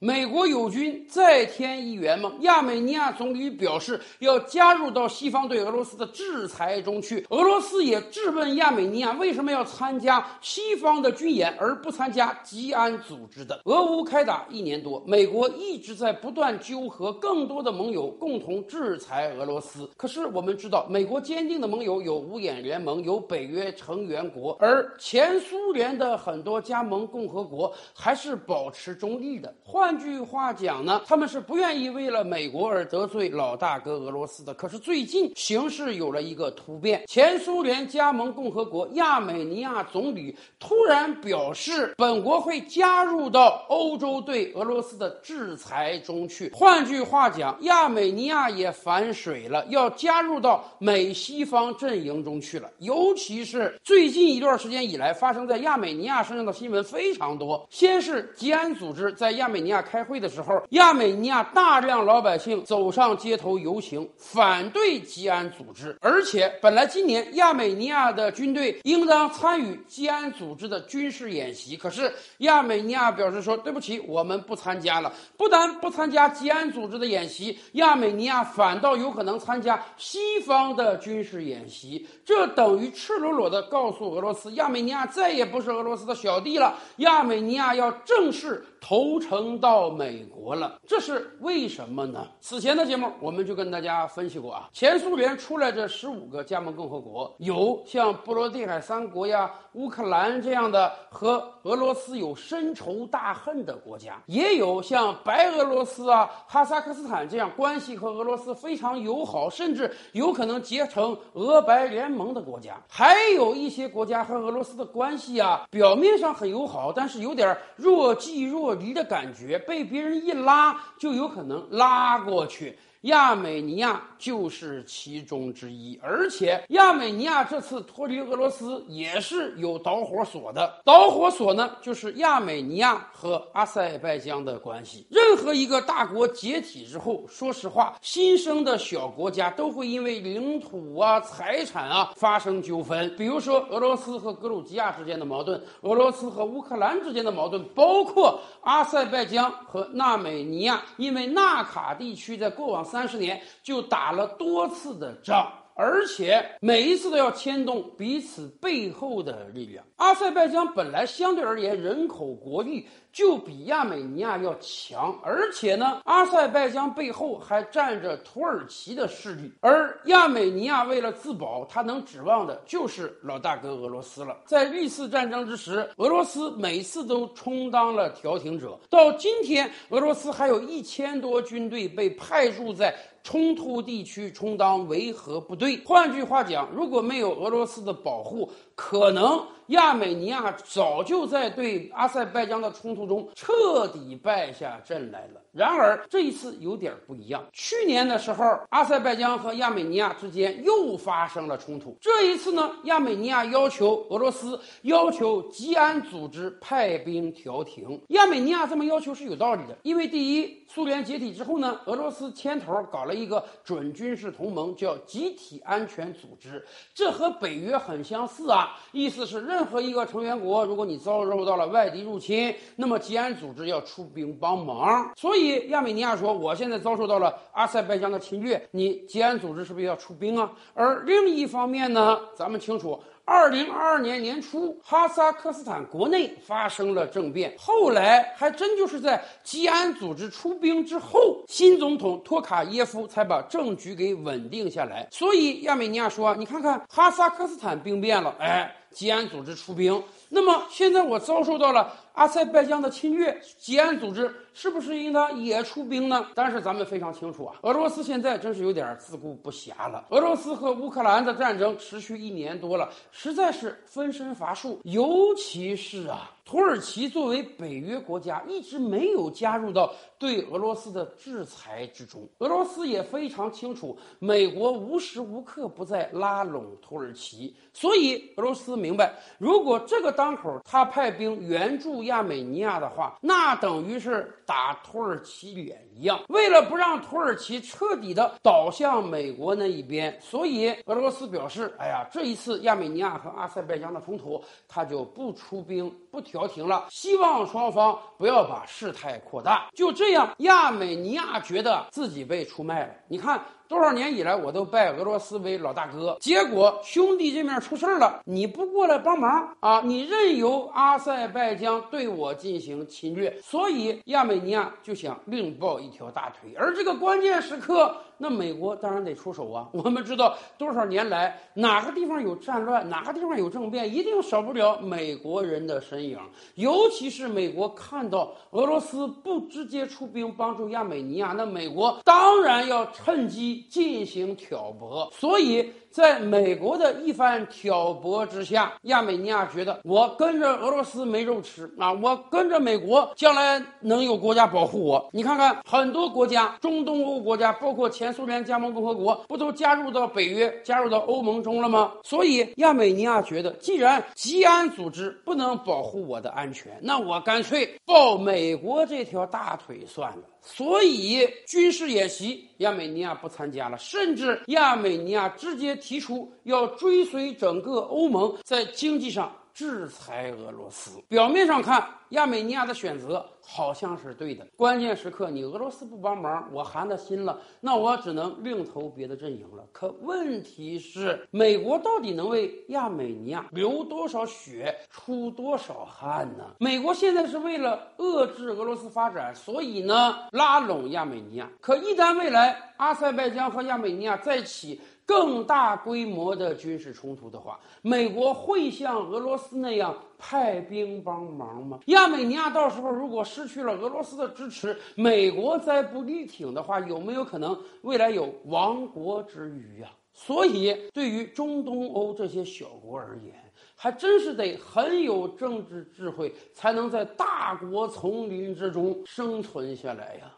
美国友军再添一员吗？亚美尼亚总理表示要加入到西方对俄罗斯的制裁中去。俄罗斯也质问亚美尼亚为什么要参加西方的军演而不参加吉安组织的。俄乌开打一年多，美国一直在不断纠合更多的盟友，共同制裁俄罗斯。可是我们知道，美国坚定的盟友有五眼联盟，有北约成员国，而前苏联的很多加盟共和国还是保持中立的。换换句话讲呢，他们是不愿意为了美国而得罪老大哥俄罗斯的。可是最近形势有了一个突变，前苏联加盟共和国亚美尼亚总理突然表示，本国会加入到欧洲对俄罗斯的制裁中去。换句话讲，亚美尼亚也反水了，要加入到美西方阵营中去了。尤其是最近一段时间以来，发生在亚美尼亚身上的新闻非常多。先是吉安组织在亚美尼亚。开会的时候，亚美尼亚大量老百姓走上街头游行，反对吉安组织。而且，本来今年亚美尼亚的军队应当参与吉安组织的军事演习，可是亚美尼亚表示说：“对不起，我们不参加了。”不但不参加吉安组织的演习，亚美尼亚反倒有可能参加西方的军事演习。这等于赤裸裸的告诉俄罗斯，亚美尼亚再也不是俄罗斯的小弟了。亚美尼亚要正式投诚到。到美国了，这是为什么呢？此前的节目我们就跟大家分析过啊，前苏联出来这十五个加盟共和国，有像波罗的海三国呀、乌克兰这样的和俄罗斯有深仇大恨的国家，也有像白俄罗斯啊、哈萨克斯坦这样关系和俄罗斯非常友好，甚至有可能结成俄白联盟的国家，还有一些国家和俄罗斯的关系啊，表面上很友好，但是有点若即若离的感觉。被别人一拉，就有可能拉过去。亚美尼亚就是其中之一，而且亚美尼亚这次脱离俄罗斯也是有导火索的。导火索呢，就是亚美尼亚和阿塞拜疆的关系。任何一个大国解体之后，说实话，新生的小国家都会因为领土啊、财产啊发生纠纷。比如说俄罗斯和格鲁吉亚之间的矛盾，俄罗斯和乌克兰之间的矛盾，包括阿塞拜疆和纳美尼亚，因为纳卡地区在过往三。十年就打了多次的仗。而且每一次都要牵动彼此背后的力量。阿塞拜疆本来相对而言人口国力就比亚美尼亚要强，而且呢，阿塞拜疆背后还站着土耳其的势力。而亚美尼亚为了自保，他能指望的就是老大哥俄罗斯了。在历次战争之时，俄罗斯每次都充当了调停者。到今天，俄罗斯还有一千多军队被派驻在冲突地区，充当维和部队。换句话讲，如果没有俄罗斯的保护，可能亚美尼亚早就在对阿塞拜疆的冲突中彻底败下阵来了。然而这一次有点不一样。去年的时候，阿塞拜疆和亚美尼亚之间又发生了冲突。这一次呢，亚美尼亚要求俄罗斯要求吉安组织派兵调停。亚美尼亚这么要求是有道理的，因为第一，苏联解体之后呢，俄罗斯牵头搞了一个准军事同盟，叫集体安全组织，这和北约很相似啊。意思是，任何一个成员国，如果你遭受到了外敌入侵，那么吉安组织要出兵帮忙。所以亚美尼亚说，我现在遭受到了阿塞拜疆的侵略，你吉安组织是不是要出兵啊？而另一方面呢，咱们清楚。二零二二年年初，哈萨克斯坦国内发生了政变，后来还真就是在吉安组织出兵之后，新总统托卡耶夫才把政局给稳定下来。所以亚美尼亚说：“你看看哈萨克斯坦兵变了，哎，吉安组织出兵，那么现在我遭受到了。”阿塞拜疆的侵略，吉安组织是不是应当也出兵呢？但是咱们非常清楚啊，俄罗斯现在真是有点自顾不暇了。俄罗斯和乌克兰的战争持续一年多了，实在是分身乏术。尤其是啊，土耳其作为北约国家，一直没有加入到对俄罗斯的制裁之中。俄罗斯也非常清楚，美国无时无刻不在拉拢土耳其，所以俄罗斯明白，如果这个当口他派兵援助。亚美尼亚的话，那等于是打土耳其脸一样。为了不让土耳其彻底的倒向美国那一边，所以俄罗斯表示：“哎呀，这一次亚美尼亚和阿塞拜疆的冲突，他就不出兵，不调。”调停了，希望双方不要把事态扩大。就这样，亚美尼亚觉得自己被出卖了。你看。多少年以来，我都拜俄罗斯为老大哥，结果兄弟这面出事儿了，你不过来帮忙啊？你任由阿塞拜疆对我进行侵略，所以亚美尼亚就想另抱一条大腿。而这个关键时刻，那美国当然得出手啊！我们知道，多少年来哪个地方有战乱，哪个地方有政变，一定少不了美国人的身影。尤其是美国看到俄罗斯不直接出兵帮助亚美尼亚，那美国当然要趁机。进行挑拨，所以在美国的一番挑拨之下，亚美尼亚觉得我跟着俄罗斯没肉吃啊，我跟着美国将来能有国家保护我。你看看很多国家，中东欧国家，包括前苏联加盟共和国，不都加入到北约、加入到欧盟中了吗？所以亚美尼亚觉得，既然吉安组织不能保护我的安全，那我干脆抱美国这条大腿算了。所以军事演习，亚美尼亚不参加了，甚至亚美尼亚直接提出要追随整个欧盟，在经济上。制裁俄罗斯，表面上看，亚美尼亚的选择好像是对的。关键时刻，你俄罗斯不帮忙，我寒了心了，那我只能另投别的阵营了。可问题是，美国到底能为亚美尼亚流多少血、出多少汗呢？美国现在是为了遏制俄罗斯发展，所以呢，拉拢亚美尼亚。可一旦未来阿塞拜疆和亚美尼亚再起，更大规模的军事冲突的话，美国会像俄罗斯那样派兵帮忙吗？亚美尼亚到时候如果失去了俄罗斯的支持，美国再不力挺的话，有没有可能未来有亡国之虞呀？所以，对于中东欧这些小国而言，还真是得很有政治智慧，才能在大国丛林之中生存下来呀。